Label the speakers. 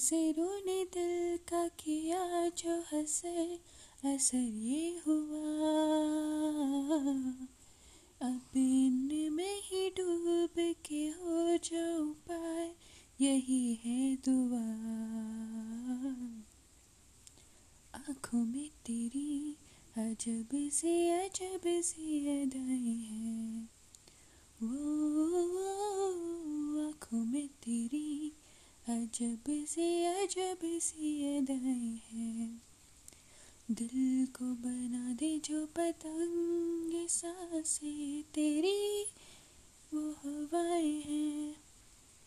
Speaker 1: नज़रों ने दिल का किया जो हसर असर ये हुआ। अब इनमें ही डूब के हो जाऊँ पार यही है दुआ। आँखों में तेरी अजब से, अजब सी अदाएँ हैं। वो आँखों में तेरी अजब सी अजब सी अदाएँ हैं। दिल को बना दे जो पतंग साँसें तेरी।